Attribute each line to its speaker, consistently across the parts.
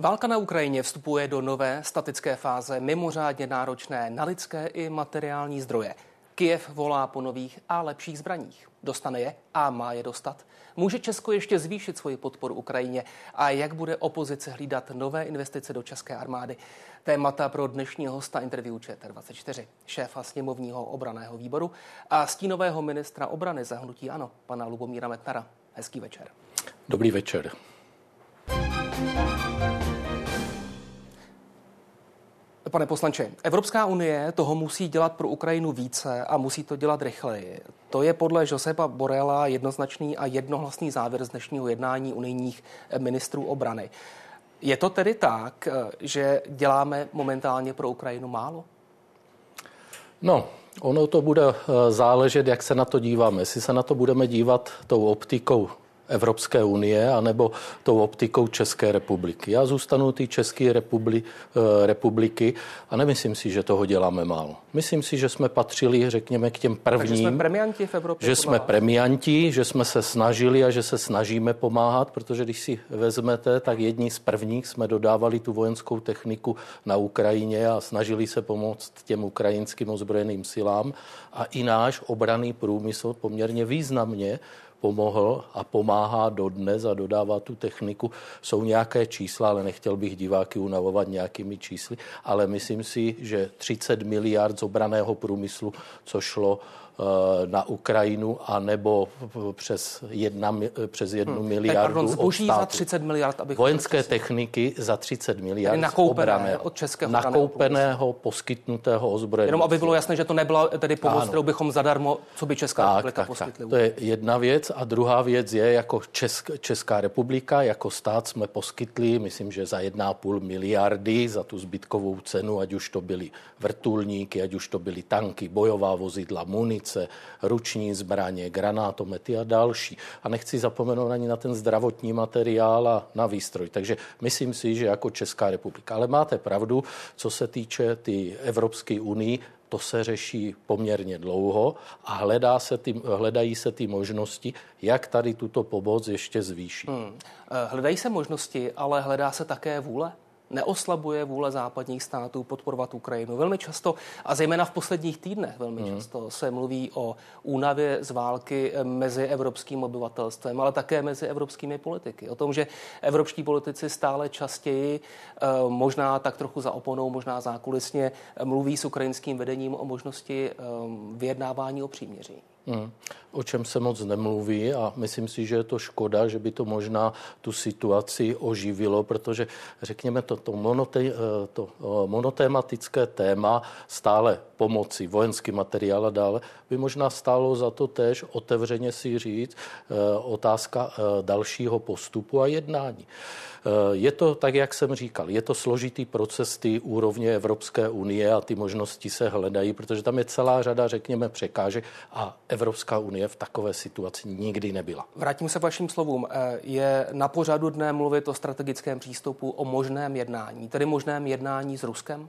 Speaker 1: Válka na Ukrajině vstupuje do nové statické fáze, mimořádně náročné na lidské i materiální zdroje. Kiev volá po nových a lepších zbraních. Dostane je a má je dostat. Může Česko ještě zvýšit svoji podporu Ukrajině a jak bude opozice hlídat nové investice do české armády? Témata pro dnešního hosta interview ČT24, šéfa sněmovního obraného výboru a stínového ministra obrany zahnutí ANO, pana Lubomíra Metnara. Hezký večer.
Speaker 2: Dobrý večer.
Speaker 1: Pane poslanče, Evropská unie toho musí dělat pro Ukrajinu více a musí to dělat rychleji. To je podle Josepa Borela jednoznačný a jednohlasný závěr z dnešního jednání unijních ministrů obrany. Je to tedy tak, že děláme momentálně pro Ukrajinu málo?
Speaker 2: No, ono to bude eh, záležet, jak se na to díváme. Jestli se na to budeme dívat tou optikou Evropské unie anebo tou optikou České republiky. Já zůstanu té České republi, eh, republiky a nemyslím si, že toho děláme málo. Myslím si, že jsme patřili, řekněme, k těm prvním. Takže
Speaker 1: jsme premianti v Evropě?
Speaker 2: Že jsme premianti, že jsme se snažili a že se snažíme pomáhat, protože když si vezmete, tak jedni z prvních jsme dodávali tu vojenskou techniku na Ukrajině a snažili se pomoct těm ukrajinským ozbrojeným silám a i náš obraný průmysl poměrně významně pomohl a pomáhá dodnes a dodává tu techniku. Jsou nějaké čísla, ale nechtěl bych diváky unavovat nějakými čísly, ale myslím si, že 30 miliard z obraného průmyslu, co šlo Eh, na Ukrajinu a nebo přes, jedna, přes jednu hmm. miliardu
Speaker 1: pardon, zboží za 30 miliard, abych
Speaker 2: Vojenské techniky za 30 miliard
Speaker 1: Tedy nakoupené obrané, od českého
Speaker 2: nakoupeného, poskytnutého ozbrojení.
Speaker 1: Jenom aby bylo jasné, že to nebyla tedy pomoc, kterou bychom zadarmo, co by Česká
Speaker 2: tak, republika tak, poskytli. Tak. To je jedna věc a druhá věc je, jako Česk, Česká republika, jako stát jsme poskytli, myslím, že za 1,5 miliardy za tu zbytkovou cenu, ať už to byly vrtulníky, ať už to byly tanky, bojová vozidla, munice, ruční zbraně, granátomety a další. A nechci zapomenout ani na ten zdravotní materiál a na výstroj. Takže myslím si, že jako Česká republika. Ale máte pravdu, co se týče ty Evropské unii, to se řeší poměrně dlouho a hledá se ty, hledají se ty možnosti, jak tady tuto pomoc ještě zvýšit. Hmm.
Speaker 1: Eh, hledají se možnosti, ale hledá se také vůle? Neoslabuje vůle západních států podporovat Ukrajinu. Velmi často, a zejména v posledních týdnech, velmi hmm. často se mluví o únavě z války mezi evropským obyvatelstvem, ale také mezi evropskými politiky. O tom, že evropští politici stále častěji, eh, možná tak trochu za oponou, možná zákulisně, mluví s ukrajinským vedením o možnosti eh, vyjednávání o příměří.
Speaker 2: Hmm. O čem se moc nemluví a myslím si, že je to škoda, že by to možná tu situaci oživilo, protože řekněme to, to, monote, eh, to eh, monotématické téma stále pomoci, vojenský materiál a dále, by možná stálo za to tež otevřeně si říct eh, otázka dalšího postupu a jednání. Je to, tak jak jsem říkal, je to složitý proces ty úrovně Evropské unie a ty možnosti se hledají, protože tam je celá řada, řekněme, překážek a Evropská unie v takové situaci nikdy nebyla.
Speaker 1: Vrátím se k vašim slovům. Eh, je na pořadu dne mluvit o strategickém přístupu, o možném jednání, tedy možném jednání s Ruskem?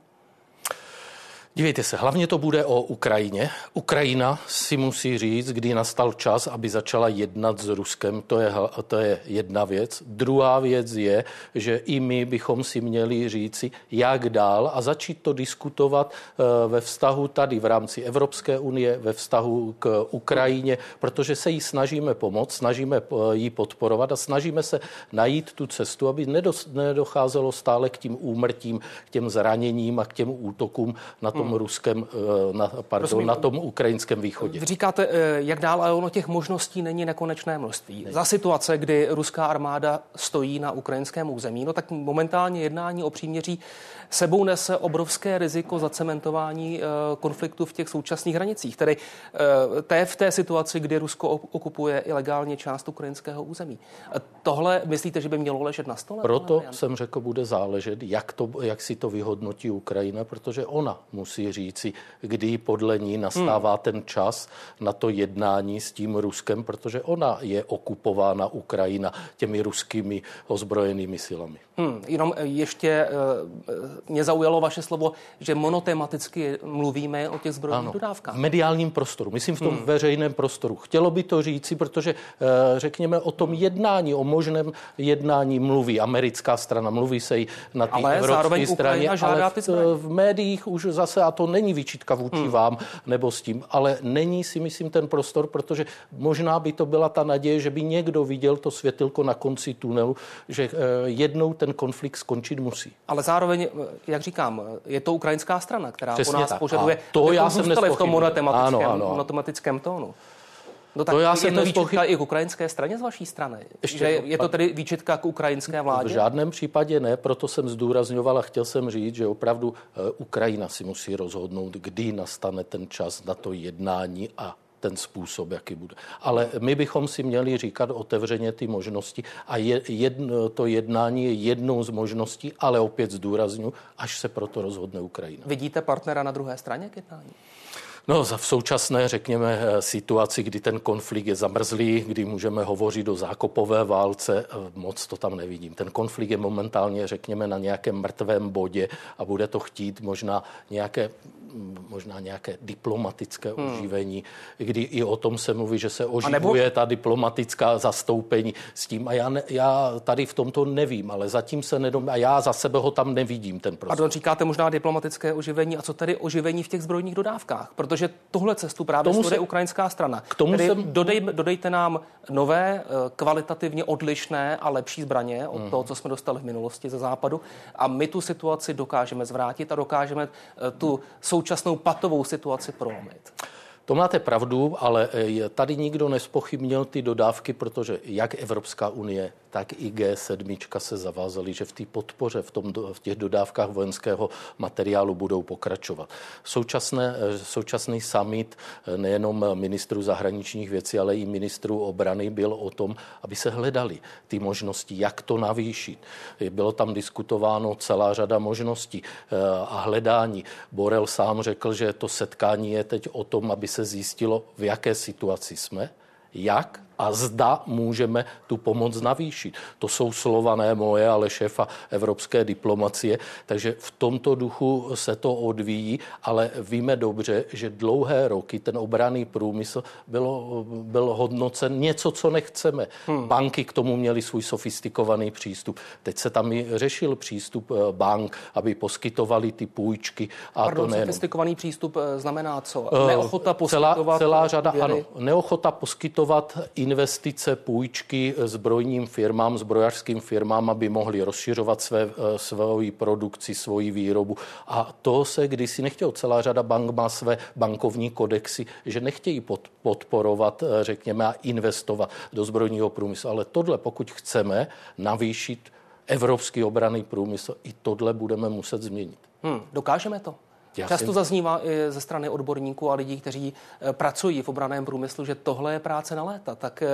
Speaker 2: Dívejte se, hlavně to bude o Ukrajině. Ukrajina si musí říct, kdy nastal čas, aby začala jednat s Ruskem. To je, to je jedna věc. Druhá věc je, že i my bychom si měli říci, jak dál a začít to diskutovat eh, ve vztahu tady v rámci Evropské unie, ve vztahu k Ukrajině, protože se jí snažíme pomoct, snažíme eh, jí podporovat a snažíme se najít tu cestu, aby nedocházelo stále k tím úmrtím, k těm zraněním a k těm útokům na to tom hmm. ruském, eh, na, pardon, Rozumím. na tom ukrajinském východě.
Speaker 1: Vy říkáte, eh, jak dál, ale ono těch možností není nekonečné množství. Ne. Za situace, kdy ruská armáda stojí na ukrajinském území, no tak momentálně jednání o příměří sebou nese obrovské riziko zacementování eh, konfliktu v těch současných hranicích. Tedy té v té situaci, kdy Rusko okupuje ilegálně část ukrajinského území. Tohle myslíte, že by mělo ležet na stole?
Speaker 2: Proto jsem řekl, bude záležet, jak, to, jak si to vyhodnotí Ukrajina, protože ona musí musí říci, kdy podle ní nastává hmm. ten čas na to jednání s tím Ruskem, protože ona je okupována Ukrajina těmi ruskými ozbrojenými silami.
Speaker 1: Hmm, jenom ještě mě zaujalo vaše slovo, že monotematicky mluvíme o těch zbrojních ano, dodávkách.
Speaker 2: V mediálním prostoru, myslím v tom hmm. veřejném prostoru. Chtělo by to říci, protože řekněme o tom jednání, o možném jednání mluví americká strana, mluví se i na té evropské straně, ale v, v médiích už zase, a to není vyčítka vůči hmm. vám nebo s tím, ale není si myslím ten prostor, protože možná by to byla ta naděje, že by někdo viděl to světilko na konci tunelu, že eh, jednou ten konflikt skončit musí.
Speaker 1: Ale zároveň, jak říkám, je to ukrajinská strana, která
Speaker 2: Přesně
Speaker 1: po nás
Speaker 2: tak.
Speaker 1: požaduje,
Speaker 2: to já jsem v
Speaker 1: tom monotematickém, ano, ano. monotematickém tónu. No tak to já je to výčitka i k ukrajinské straně z vaší strany? Ještě, že je to tedy výčitka k ukrajinské vládě?
Speaker 2: V žádném případě ne, proto jsem zdůrazňoval a chtěl jsem říct, že opravdu eh, Ukrajina si musí rozhodnout, kdy nastane ten čas na to jednání a ten způsob, jaký bude. Ale my bychom si měli říkat otevřeně ty možnosti a je, jedno, to jednání je jednou z možností, ale opět zdůraznu, až se proto rozhodne Ukrajina.
Speaker 1: Vidíte partnera na druhé straně k jednání?
Speaker 2: No, v současné, řekněme, eh, situaci, kdy ten konflikt je zamrzlý, kdy můžeme hovořit o zákopové válce, eh, moc to tam nevidím. Ten konflikt je momentálně, řekněme, na nějakém mrtvém bodě a bude to chtít možná nějaké možná nějaké diplomatické hmm. oživení, kdy i o tom se mluví, že se oživuje nebo... ta diplomatická zastoupení s tím. A já, ne, já tady v tomto nevím, ale zatím se nedom... A já za sebe ho tam nevidím, ten prostor.
Speaker 1: Pardon, říkáte možná diplomatické oživení. A co tedy oživení v těch zbrojních dodávkách? Protože tohle cestu právě tomu se... ukrajinská strana. K tomu tedy jsem... dodej, dodejte nám nové, eh, kvalitativně odlišné a lepší zbraně od hmm. toho, co jsme dostali v minulosti ze západu. A my tu situaci dokážeme zvrátit a dokážeme eh, tu sou současnou patovou situaci prolomit.
Speaker 2: To máte pravdu, ale eh, tady nikdo nespochybnil ty dodávky, protože jak Evropská unie, tak i G7 se zavázali, že v té podpoře, v, tom, v těch dodávkách vojenského materiálu budou pokračovat. Současné, eh, současný summit eh, nejenom ministrů zahraničních věcí, ale i ministrů obrany byl o tom, aby se hledali ty možnosti, jak to navýšit. Bylo tam diskutováno celá řada možností a hledání. Borel sám řekl, že to setkání je teď o tom, aby se zjistilo, v jaké situaci jsme, jak a zda můžeme tu pomoc navýšit. To jsou slova ne moje, ale šéfa evropské diplomacie, takže v tomto duchu se to odvíjí, ale víme dobře, že dlouhé roky ten obraný průmysl bylo, byl hodnocen něco, co nechceme. Hmm. Banky k tomu měly svůj sofistikovaný přístup. Teď se tam i řešil přístup eh, bank, aby poskytovali ty půjčky.
Speaker 1: A Pardon, to nejenom. sofistikovaný přístup eh, znamená co? Eh, neochota poskytovat?
Speaker 2: Celá, celá řada, ano, neochota poskytovat in investice, půjčky zbrojním firmám, zbrojařským firmám, aby mohli rozšiřovat své, eh, svoji produkci, svoji výrobu. A to se kdysi nechtělo. Celá řada bank má své bankovní kodexy, že nechtějí pod, podporovat, eh, řekněme, a investovat do zbrojního průmyslu. Ale tohle, pokud chceme navýšit evropský obraný průmysl, i tohle budeme muset změnit.
Speaker 1: Hmm, dokážeme to? Já Často si... zaznívá i ze strany odborníků a lidí, kteří eh, pracují v obraném průmyslu, že tohle je práce na léta. Tak eh,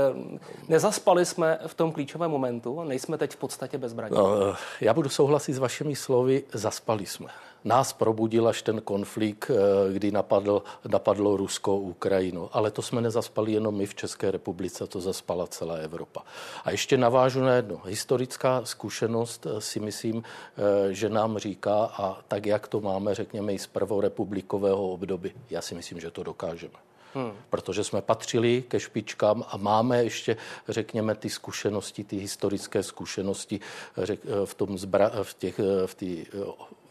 Speaker 1: nezaspali jsme v tom klíčovém momentu a nejsme teď v podstatě bezbraní. No,
Speaker 2: eh, já budu souhlasit s vašimi slovy, zaspali jsme nás probudil až ten konflikt, eh, kdy napadl, napadlo Rusko, Ukrajinu. Ale to jsme nezaspali jenom my v České republice, to zaspala celá Evropa. A ještě navážu na jedno. Historická zkušenost eh, si myslím, eh, že nám říká, a tak jak to máme, řekněme, i z prvorepublikového období, já si myslím, že to dokážeme. Hmm. Protože jsme patřili ke špičkám a máme ještě, řekněme, ty zkušenosti, ty historické zkušenosti řek, v tom zbra, v těch, v tý,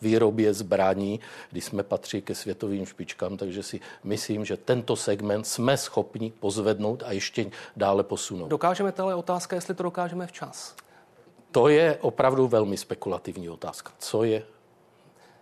Speaker 2: výrobě zbraní, kdy jsme patří ke světovým špičkám, takže si myslím, že tento segment jsme schopni pozvednout a ještě dále posunout.
Speaker 1: Dokážeme ale otázka, jestli to dokážeme včas.
Speaker 2: To je opravdu velmi spekulativní otázka. Co je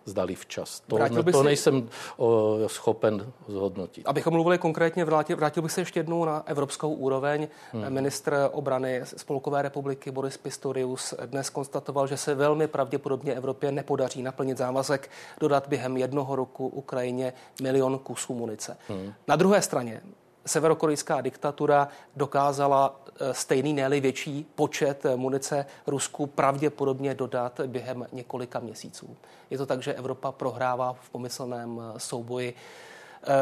Speaker 2: zdali včas. To, ne, to si... nejsem o, schopen zhodnotit.
Speaker 1: Abychom mluvili konkrétně, vrátil, vrátil bych se ještě jednou na evropskou úroveň. Hmm. Ministr obrany Spolkové republiky Boris Pistorius dnes konstatoval, že se velmi pravděpodobně Evropě nepodaří naplnit závazek dodat během jednoho roku Ukrajině milion kusů munice. Hmm. Na druhé straně severokorejská diktatura dokázala eh, stejný, ne větší počet eh, munice Rusku pravděpodobně dodat během několika měsíců. Je to tak, že Evropa prohrává v pomyslném eh, souboji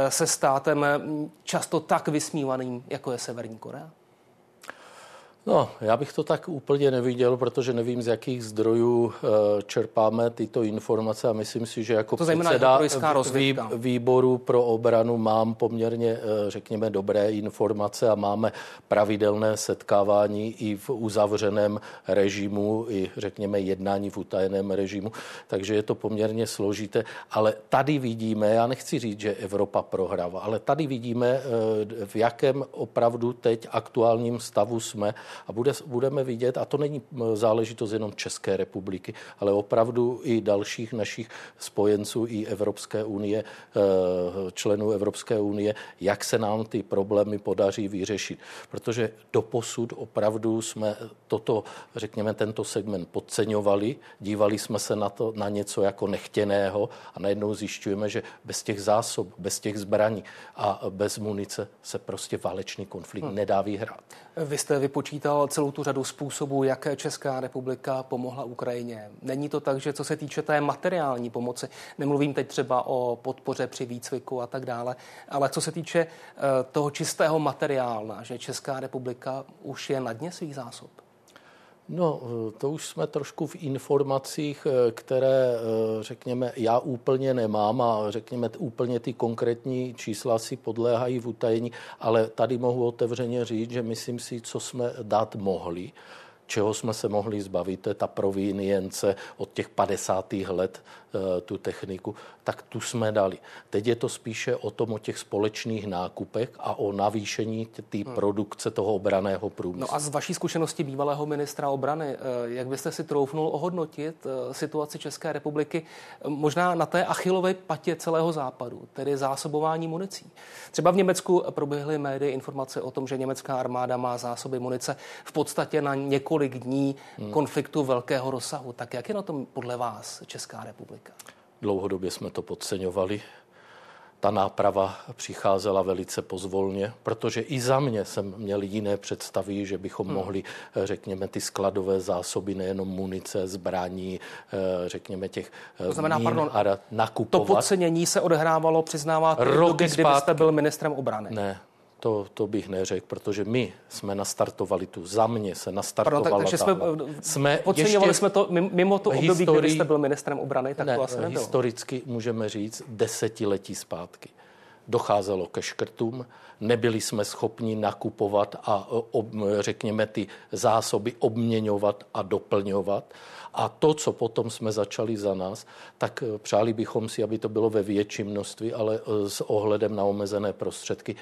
Speaker 1: se státem často tak vysmívaným, jako je Severní Korea?
Speaker 2: No, já bych to tak úplně neviděl, protože nevím, z jakých zdrojů eh, čerpáme tyto informace a myslím si, že jako
Speaker 1: to
Speaker 2: předseda vý, výboru pro obranu mám poměrně, eh, řekněme, dobré informace a máme pravidelné setkávání i v uzavřeném režimu, i řekněme jednání v utajeném režimu, takže je to poměrně složité, ale tady vidíme, já nechci říct, že Evropa prohrává, ale tady vidíme, eh, v jakém opravdu teď aktuálním stavu jsme a bude, budeme vidět, a to není záležitost jenom České republiky, ale opravdu i dalších našich spojenců i Evropské unie, eh, členů Evropské unie, jak se nám ty problémy podaří vyřešit. Protože doposud opravdu jsme toto, řekněme, tento segment podceňovali, dívali jsme se na to, na něco jako nechtěného a najednou zjišťujeme, že bez těch zásob, bez těch zbraní a bez munice se prostě válečný konflikt hmm. nedá vyhrát.
Speaker 1: Vy jste vypočítal celou tu řadu způsobů, jak Česká republika pomohla Ukrajině. Není to tak, že co se týče té materiální pomoci, nemluvím teď třeba o podpoře při výcviku a tak dále, ale co se týče eh, toho čistého materiálna, že Česká republika už je na dně svých zásob?
Speaker 2: No, eh, to už jsme trošku v informacích, eh, které, řekněme, já úplně nemám a řekněme, úplně ty konkrétní čísla si podléhají v utajení, ale tady mohu otevřeně říct, že myslím si, co jsme dát mohli, čeho jsme se mohli zbavit, to je ta provinience od těch 50. let Eh, tu techniku, tak tu jsme dali. Teď je to spíše o tom, o těch společných nákupech a o navýšení té hmm. produkce toho obraného průmyslu.
Speaker 1: No a z vaší zkušenosti bývalého ministra obrany, eh, jak byste si troufnul ohodnotit eh, situaci České republiky možná na té achilové patě celého západu, tedy zásobování municí? Třeba v Německu proběhly médii informace o tom, že německá armáda má zásoby munice v podstatě na několik dní hmm. konfliktu velkého rozsahu. Tak jak je na tom podle vás Česká republika?
Speaker 2: Politika? Dlouhodobě jsme to podceňovali. Ta náprava přicházela velice pozvolně, protože i za mě jsem měl jiné představy, že bychom hmm. mohli, eh, řekněme, ty skladové zásoby, nejenom munice, zbraní, eh, řekněme, těch
Speaker 1: eh, to znamená, pardon, nakupovat. To podcenění se odehrávalo, přiznáváte, době, kdy jste byl ministrem obrany.
Speaker 2: Ne, to, to bych neřekl, protože my jsme nastartovali tu, za mě se nastartovala Pardon,
Speaker 1: takže jsme, jsme podceňovali ještě jsme to mimo to období, historii, kdy jste byl ministrem obrany, tak
Speaker 2: ne,
Speaker 1: to asi nebylo.
Speaker 2: Historicky můžeme říct desetiletí zpátky. Docházelo ke škrtům, nebyli jsme schopni nakupovat a ob, řekněme ty zásoby obměňovat a doplňovat. A to, co potom jsme začali za nás, tak eh, přáli bychom si, aby to bylo ve větším množství, ale eh, s ohledem na omezené prostředky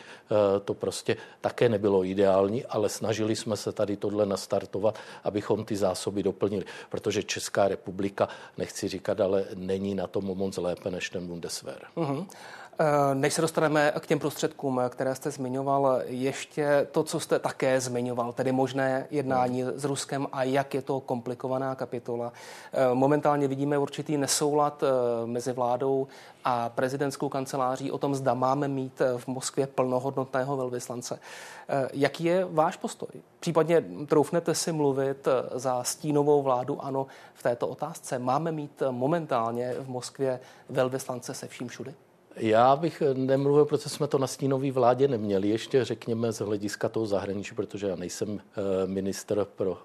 Speaker 2: to prostě také nebylo ideální, ale snažili jsme se tady tohle nastartovat, abychom ty zásoby doplnili, protože Česká republika, nechci říkat, ale není na tom moc lépe než ten Bundeswehr. Uh-huh.
Speaker 1: Eh, než se dostaneme k těm prostředkům, které jste zmiňoval, ještě to, co jste také zmiňoval, tedy možné jednání s Ruskem a jak je to komplikovaná kapitola. Eh, momentálně vidíme určitý nesoulad eh, mezi vládou a prezidentskou kanceláří o tom, zda máme mít v Moskvě plnohodnotného velvyslance. Jaký je váš postoj? Případně troufnete si mluvit za stínovou vládu ANO v této otázce? Máme mít momentálně v Moskvě velvyslance se vším všudy?
Speaker 2: Já bych nemluvil, protože jsme to na stínové vládě neměli, ještě řekněme z hlediska toho zahraničí, protože já nejsem eh, minister pro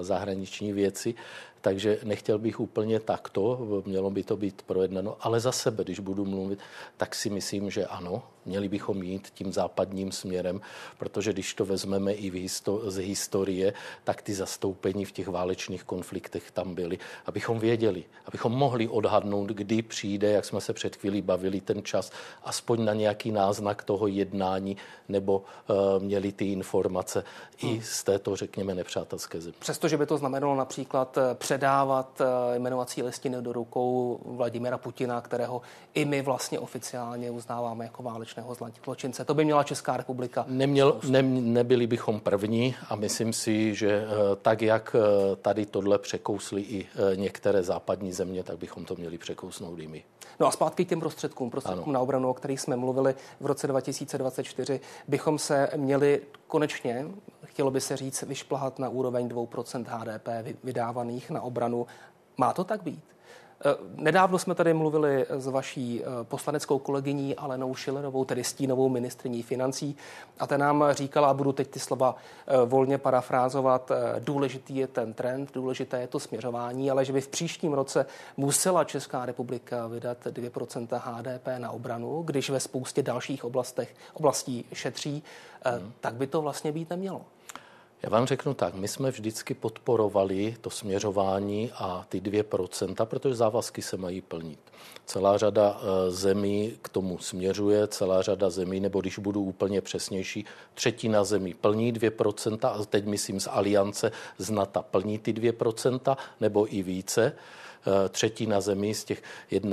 Speaker 2: zahraniční věci, takže nechtěl bych úplně takto, mělo by to být projednáno, ale za sebe, když budu mluvit, tak si myslím, že ano, měli bychom jít tím západním směrem, protože když to vezmeme i histo- z historie, tak ty zastoupení v těch válečných konfliktech tam byly, abychom věděli, abychom mohli odhadnout, kdy přijde, jak jsme se před chvílí bavili, ten čas, aspoň na nějaký náznak toho jednání, nebo uh, měli ty informace hmm. i z této, řekněme, nepřátelské země.
Speaker 1: Přestože by to znamenalo například eh, předávat eh, jmenovací listiny do rukou Vladimira Putina, kterého i my vlastně oficiálně uznáváme jako válečného zločince. To by měla Česká republika.
Speaker 2: Neměl, ne, nebyli bychom první a myslím si, že tak, jak tady tohle překousli i některé západní země, tak bychom to měli překousnout i my.
Speaker 1: No a zpátky k těm prostředkům, prostředkům ano. na obranu, o kterých jsme mluvili v roce 2024, bychom se měli konečně, chtělo by se říct, vyšplhat na úroveň 2% HDP vydávaných na obranu. Má to tak být? Eh, nedávno jsme tady mluvili s vaší eh, poslaneckou kolegyní Alenou Šilerovou, tedy stínovou ministrní financí, a ta nám říkala, a budu teď ty slova eh, volně parafrázovat, důležitý je ten trend, důležité je to směřování, ale že by v příštím roce musela Česká republika vydat 2% HDP na obranu, když ve spoustě dalších oblastech, oblastí šetří, hmm. tak by to vlastně být nemělo.
Speaker 2: Já vám řeknu tak, my jsme vždycky podporovali to směřování a ty 2%, protože závazky se mají plnit. Celá řada eh, zemí k tomu směřuje, celá řada zemí, nebo když budu úplně přesnější, třetina zemí plní 2%, a teď myslím z aliance z NATO plní ty 2%, nebo i více. Eh, třetina zemí z těch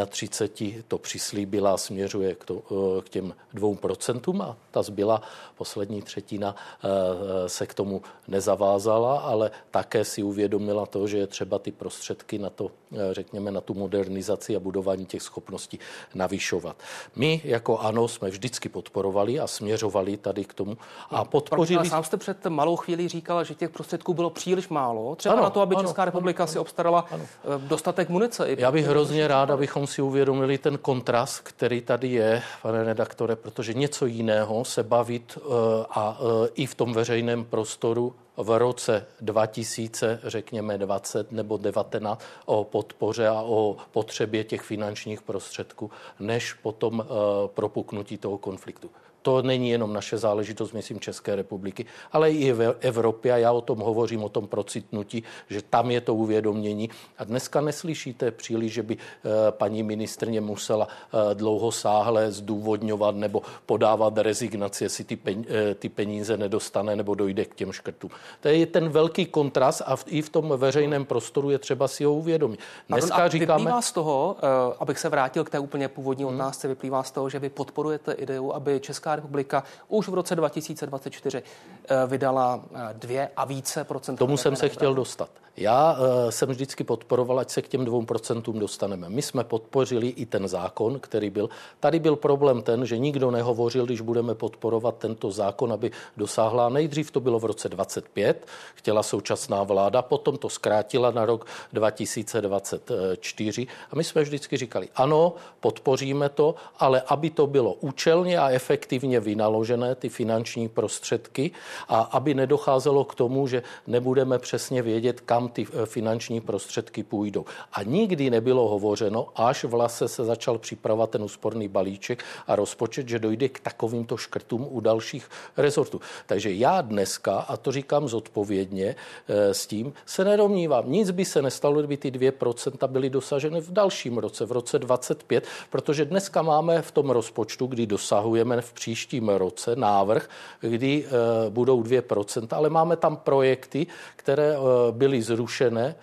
Speaker 2: 31 to přislíbila a směřuje k, to, eh, k těm dvou procentům a ta zbyla poslední třetina eh, se k tomu nezavázala, ale také si uvědomila to, že je třeba ty prostředky na to, řekněme, na tu modernizaci a budování těch schopností navyšovat. My jako ANO jsme vždycky podporovali a směřovali tady k tomu a podpořili... Ale
Speaker 1: sám jste před malou chvíli říkal, že těch prostředků bylo příliš málo, třeba ano, na to, aby ano, Česká republika ano, si obstarala ano. dostatek dostatek munice.
Speaker 2: I Já bych hrozně rád, abychom si uvědomili ten kontrast, který tady je, pane redaktore, protože něco jiného se bavit uh, a uh, i v tom veřejném prostoru v roce 2000, řekněme 20 nebo 19 o podpoře a o potřebě těch finančních prostředků, než potom uh, propuknutí toho konfliktu to není jenom naše záležitost, myslím, České republiky, ale i v Evropě. A já o tom hovořím, o tom procitnutí, že tam je to uvědomění. A dneska neslyšíte příliš, že by eh, paní ministrně musela eh, dlouho sáhle zdůvodňovat nebo podávat rezignaci, jestli ty, eh, ty peníze nedostane nebo dojde k těm škrtům. To je ten velký kontrast a i v tom veřejném prostoru je třeba si ho uvědomit.
Speaker 1: Dneska a říkáme... Vyplývá z toho, abych se vrátil k té úplně původní hmm. otázce, vyplývá z toho, že vy podporujete ideu, aby Česká republika už v roce 2024 eh, vydala eh, dvě a více procent.
Speaker 2: Tomu jsem se chtěl dostat. Já uh, jsem vždycky podporoval, ať se k těm dvou procentům dostaneme. My jsme podpořili i ten zákon, který byl. Tady byl problém ten, že nikdo nehovořil, když budeme podporovat tento zákon, aby dosáhla. Nejdřív to bylo v roce 25, chtěla současná vláda, potom to zkrátila na rok 2024. A my jsme vždycky říkali, ano, podpoříme to, ale aby to bylo účelně a efektivně vynaložené, ty finanční prostředky, a aby nedocházelo k tomu, že nebudeme přesně vědět, kam ty eh, finanční prostředky půjdou. A nikdy nebylo hovořeno, až vlastně se začal připravovat ten úsporný balíček a rozpočet, že dojde k takovýmto škrtům u dalších rezortů. Takže já dneska, a to říkám zodpovědně eh, s tím, se nedomnívám. Nic by se nestalo, kdyby ty 2% byly dosaženy v dalším roce, v roce 25, protože dneska máme v tom rozpočtu, kdy dosahujeme v příštím roce návrh, kdy eh, budou 2%, ale máme tam projekty, které byly zrušené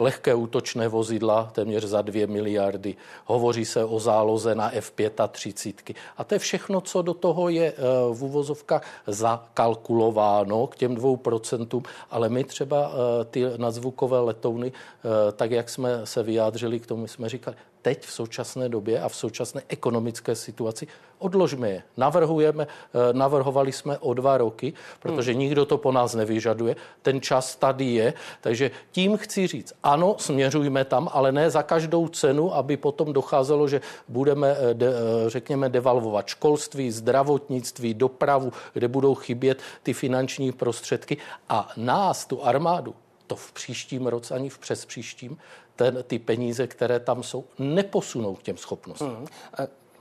Speaker 2: lehké útočné vozidla téměř za 2 miliardy. Hovoří se o záloze na F-35. A to je všechno, co do toho je eh, v úvozovkách zakalkulováno k těm dvou procentům, ale my třeba eh, ty nadzvukové letouny, eh, tak jak jsme se vyjádřili k tomu, jsme říkali, teď v současné době a v současné ekonomické situaci odložme je. Navrhujeme, eh, navrhovali jsme o dva roky, protože hmm. nikdo to po nás nevyžaduje. Ten čas tady je, takže tím chci říct, ano, směřujme tam, ale ne za každou cenu, aby potom docházelo, že budeme, eh, eh, řekněme, devalvovat školství, zdravotnictví, dopravu, kde budou chybět ty finanční prostředky a nás, tu armádu, to v příštím roce ani v přes příštím, ten, ty peníze, které tam jsou, neposunou k těm schopnostem. Hmm.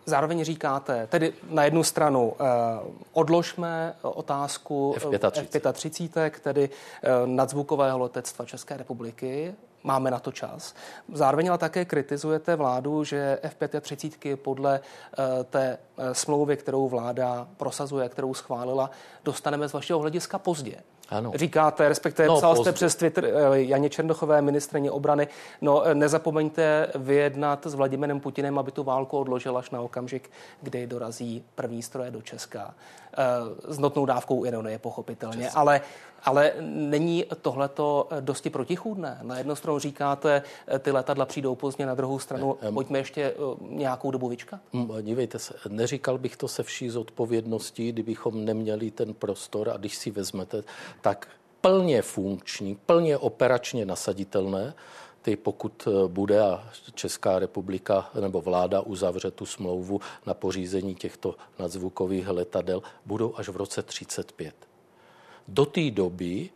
Speaker 1: Zároveň říkáte, tedy na jednu stranu eh, odložme otázku
Speaker 2: F-35,
Speaker 1: F-35 tedy eh, nadzvukového letectva České republiky. máme na to čas. Zároveň ale také kritizujete vládu, že F-35 podle uh, té smlouvy, kterou vláda prosazuje, kterou schválila, dostaneme z vašeho hlediska pozdě. Ano. Říkáte, respektive no, psal jste přes Twitter eh, Janě Černochové, ministrině obrany, no nezapomeňte vyjednat s Vladimirem Putinem, aby tu válku odložil až na okamžik, kdy dorazí první stroje do Česka. S notnou dávkou ironie, pochopitelně. Česka. Ale ale není tohleto dosti protichůdné? Na jednu stranu říkáte, ty letadla přijdou pozdě, na druhou stranu pojďme ještě eh, nějakou dobu vyčkat?
Speaker 2: Dívejte se, neříkal bych to se vší zodpovědností, kdybychom neměli ten prostor a když si vezmete, tak plně funkční, plně operačně nasaditelné, ty pokud eh, bude a Česká republika nebo vláda uzavře tu smlouvu na pořízení těchto nadzvukových letadel, budou až v roce 35. Do té doby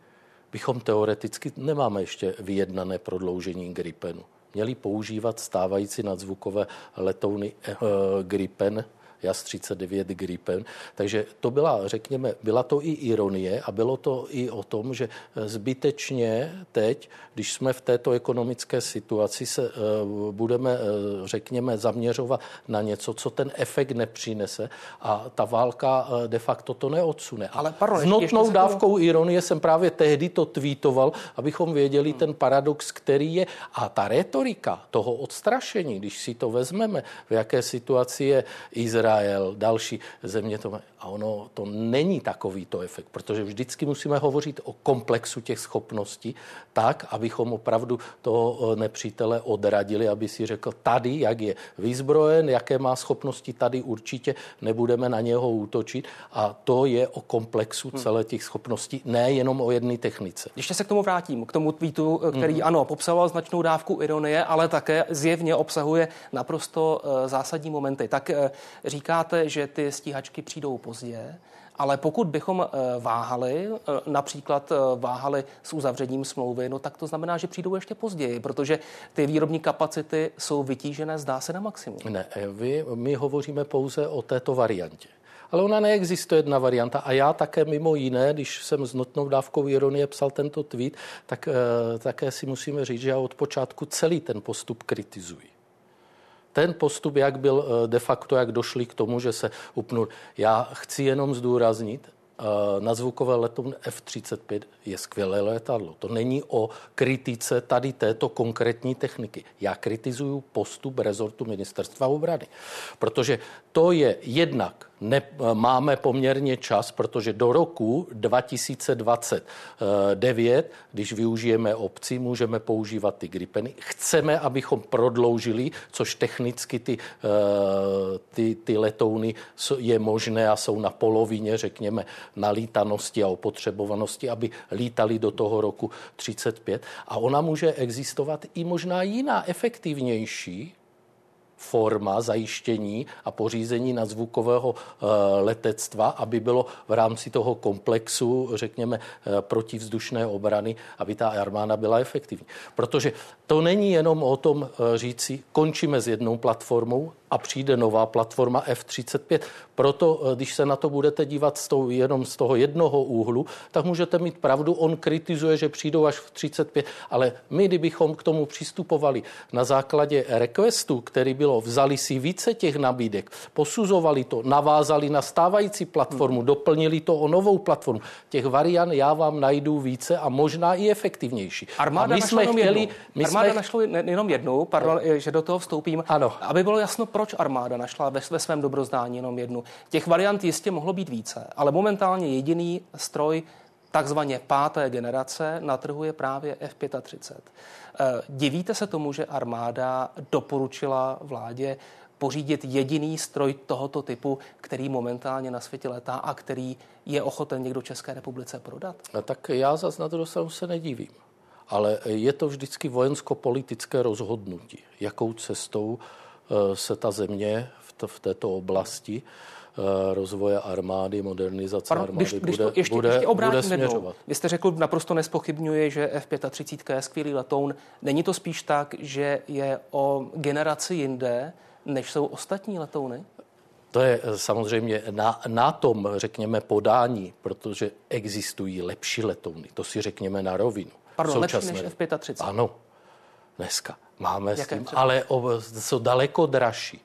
Speaker 2: bychom teoreticky, nemáme ještě vyjednané prodloužení Gripenu, měli používat stávající nadzvukové letouny eh, Gripen JAS 39 Gripen. Takže to byla, řekněme, byla to i ironie a bylo to i o tom, že zbytečně teď, když jsme v této ekonomické situaci, se uh, budeme, uh, řekněme, zaměřovat na něco, co ten efekt nepřinese a ta válka de facto to neodsune. Ale pardon, S notnou dávkou to... ironie jsem právě tehdy to tweetoval, abychom věděli hmm. ten paradox, který je. A ta retorika toho odstrašení, když si to vezmeme, v jaké situaci je Izrael, Izrael, další země to A ono to není takovýto efekt, protože vždycky musíme hovořit o komplexu těch schopností tak, abychom opravdu toho eh, nepřítele odradili, aby si řekl, tady, jak je vyzbrojen, jaké má schopnosti, tady určitě nebudeme na něho útočit. A to je o komplexu hmm. celé těch schopností, ne jenom o jedné technice.
Speaker 1: Ještě se k tomu vrátím, k tomu tweetu, eh, který hmm. ano, popsával značnou dávku ironie, ale také zjevně obsahuje naprosto uh, zásadní momenty. Tak říkáte, že ty stíhačky přijdou pozdě, ale pokud bychom eh, váhali, eh, například eh, váhali s uzavřením smlouvy, no tak to znamená, že přijdou ještě později, protože ty výrobní kapacity jsou vytížené, zdá se, na maximum.
Speaker 2: Ne, vy, my hovoříme pouze o této variantě. Ale ona neexistuje jedna varianta. A já také mimo jiné, když jsem s notnou dávkou ironie psal tento tweet, tak e, také si musíme říct, že já od počátku celý ten postup kritizuji ten postup, jak byl eh, de facto, jak došli k tomu, že se upnul. Já chci jenom zdůraznit, na zvukové letoun F-35 je skvělé letadlo. To není o kritice tady této konkrétní techniky. Já kritizuju postup rezortu ministerstva obrany, protože to je jednak ne, máme poměrně čas, protože do roku 2029, když využijeme obcí, můžeme používat ty gripeny. Chceme, abychom prodloužili, což technicky ty, eh, ty, ty letouny je možné a jsou na polovině, řekněme, nalítanosti a opotřebovanosti, aby lítali do toho roku 35. A ona může existovat i možná jiná, efektivnější, forma zajištění a pořízení nadzvukového eh, letectva, aby bylo v rámci toho komplexu, řekněme, eh, protivzdušné obrany, aby ta armáda byla efektivní. Protože to není jenom o tom eh, říci, končíme s jednou platformou a přijde nová platforma F35. Proto, eh, když se na to budete dívat z toho, jenom z toho jednoho úhlu, tak můžete mít pravdu. On kritizuje, že přijdou až v 35, ale my, kdybychom k tomu přistupovali na základě requestu, který bylo, vzali si více těch nabídek, posuzovali to, navázali na stávající platformu, hmm. doplnili to o novou platformu. Těch variant já vám najdu více a možná i efektivnější.
Speaker 1: Armáda a my jsme chtěli, my Armáda jsme... našla jenom jednu, pardon, že do toho vstoupím, ano. aby bylo jasno, proč armáda našla ve, ve svém dobrozdání jenom jednu. Těch variant jistě mohlo být více, ale momentálně jediný stroj takzvaně páté generace na trhu je právě F-35. Eh, divíte se tomu, že armáda doporučila vládě pořídit jediný stroj tohoto typu, který momentálně na světě letá a který je ochoten někdo České republice prodat?
Speaker 2: No, tak já zase na to se nedivím ale je to vždycky vojensko-politické rozhodnutí, jakou cestou eh, se ta země v této oblasti eh, rozvoje armády, modernizace Pardon, armády když, když bude, to ještě, bude, ještě bude směřovat.
Speaker 1: Vy jste řekl, naprosto nespochybňuje, že F-35 je skvělý letoun. Není to spíš tak, že je o generaci jinde, než jsou ostatní letouny?
Speaker 2: To je eh, samozřejmě na, na tom, řekněme, podání, protože existují lepší letouny. To si řekněme na rovinu.
Speaker 1: Pardon, lepší než F-35.
Speaker 2: Ano. Dneska. Máme Jaké s tím, třeba? ale jsou daleko dražší.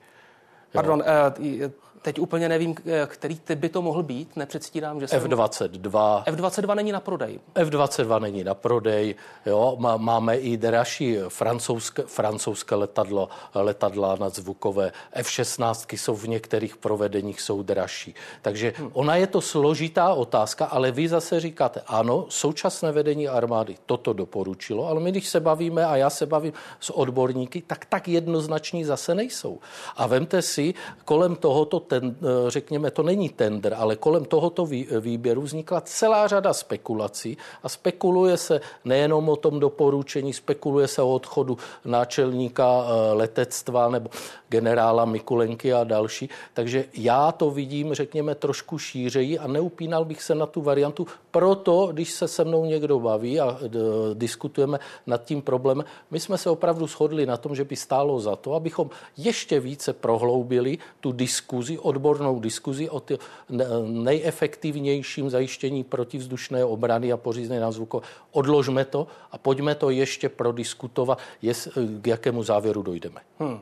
Speaker 1: Pardon, jo. Teď úplně nevím, který typ by to mohl být, nepředstírám, že
Speaker 2: jsem... F22.
Speaker 1: F22 není na prodej.
Speaker 2: F22 není na prodej, jo, máme i dražší francouzské, francouzské letadlo, letadla nadzvukové. F16 jsou v některých provedeních jsou dražší. Takže hmm. ona je to složitá otázka, ale vy zase říkáte, ano, současné vedení armády toto doporučilo, ale my, když se bavíme a já se bavím s odborníky, tak tak jednoznační zase nejsou. A vemte si, kolem tohoto ten, eh, řekněme, to není tender, ale kolem tohoto výběru vznikla celá řada spekulací a spekuluje se nejenom o tom doporučení, spekuluje se o odchodu náčelníka eh, letectva nebo generála Mikulenky a další. Takže já to vidím, řekněme, trošku šířeji a neupínal bych se na tu variantu. Proto, když se se mnou někdo baví a eh, diskutujeme nad tím problémem, my jsme se opravdu shodli na tom, že by stálo za to, abychom ještě více prohloubili tu diskuzi odbornou diskuzi o nejefektivnějším zajištění protivzdušné obrany a pořízné názvuko. Odložme to a pojďme to ještě prodiskutovat, jest, k jakému závěru dojdeme. Hmm.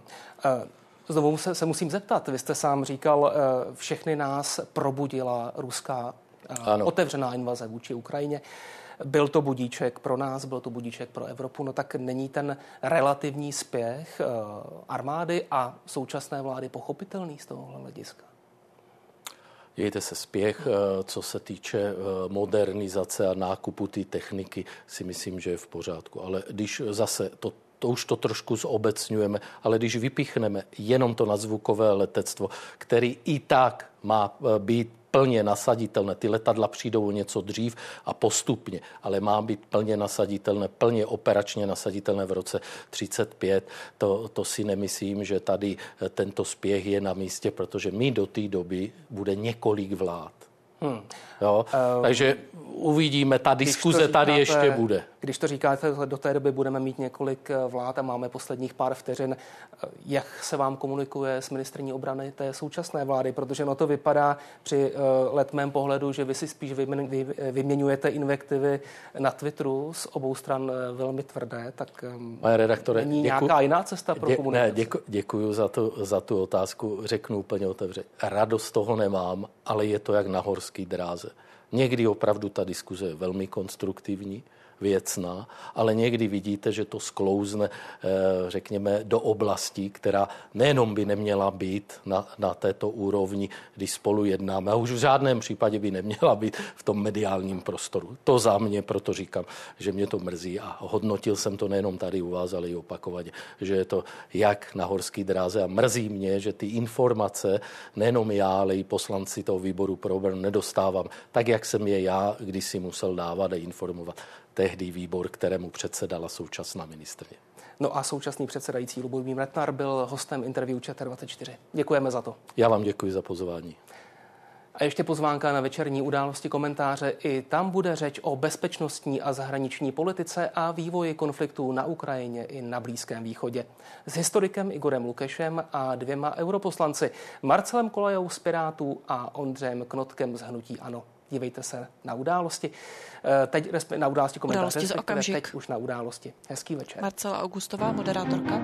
Speaker 1: Znovu se, se musím zeptat. Vy jste sám říkal, eh, všechny nás probudila ruská eh, ano. otevřená invaze vůči Ukrajině. Byl to budíček pro nás, byl to budíček pro Evropu, no tak není ten relativní spěch eh, armády a současné vlády pochopitelný z tohohle hlediska?
Speaker 2: Dějte se spěch, eh, co se týče eh, modernizace a nákupu té techniky, si myslím, že je v pořádku. Ale když zase to to už to trošku zobecňujeme, ale když vypichneme jenom to nadzvukové letectvo, který i tak má být plně nasaditelné. Ty letadla přijdou o něco dřív a postupně, ale má být plně nasaditelné, plně operačně nasaditelné v roce 35. To, to si nemyslím, že tady eh, tento spěch je na místě, protože my do té doby bude několik vlád. Hmm. Jo? Uh, Takže uvidíme, ta diskuze říkáte, tady ještě bude.
Speaker 1: Když to říkáte, do té doby budeme mít několik eh, vlád a máme posledních pár vteřin, eh, jak se vám komunikuje s ministrní obrany té současné vlády, protože no to vypadá při letmém pohledu, že vy si spíš vyměňujete invektivy na Twitteru z obou stran velmi tvrdé, tak Pane redaktore, není děku, nějaká jiná cesta pro dě, komunikaci?
Speaker 2: Ne, děku, děkuju za tu, za tu otázku, řeknu úplně otevřeně. Radost toho nemám, ale je to jak na horský dráze. Někdy opravdu ta diskuze je velmi konstruktivní, věcná, ale někdy vidíte, že to sklouzne, eh, řekněme, do oblasti, která nejenom by neměla být na, na této úrovni, když spolu jednáme, a už v žádném případě by neměla být v tom mediálním prostoru. To za mě, proto říkám, že mě to mrzí a hodnotil jsem to nejenom tady u vás, ale i opakovaně, že je to jak na horský dráze a mrzí mě, že ty informace, nejenom já, ale i poslanci toho výboru pro nedostávám, tak jak jsem je já když si musel dávat a informovat tehdy výbor, kterému předsedala současná ministrně.
Speaker 1: No a současný předsedající Lubomír Metnar byl hostem interview ČT24. Děkujeme za to.
Speaker 2: Já vám děkuji za pozvání.
Speaker 1: A ještě pozvánka na večerní události komentáře. I tam bude řeč o bezpečnostní a zahraniční politice a vývoji konfliktů na Ukrajině i na Blízkém východě. S historikem Igorem Lukešem a dvěma europoslanci Marcelem Kolajou z Pirátů a Ondřejem Knotkem z Hnutí Ano. Dívejte se na události. Eh, teď na události komentáře,
Speaker 3: události teď
Speaker 1: už na události. Hezký večer.
Speaker 3: Marcela Augustová, moderátorka.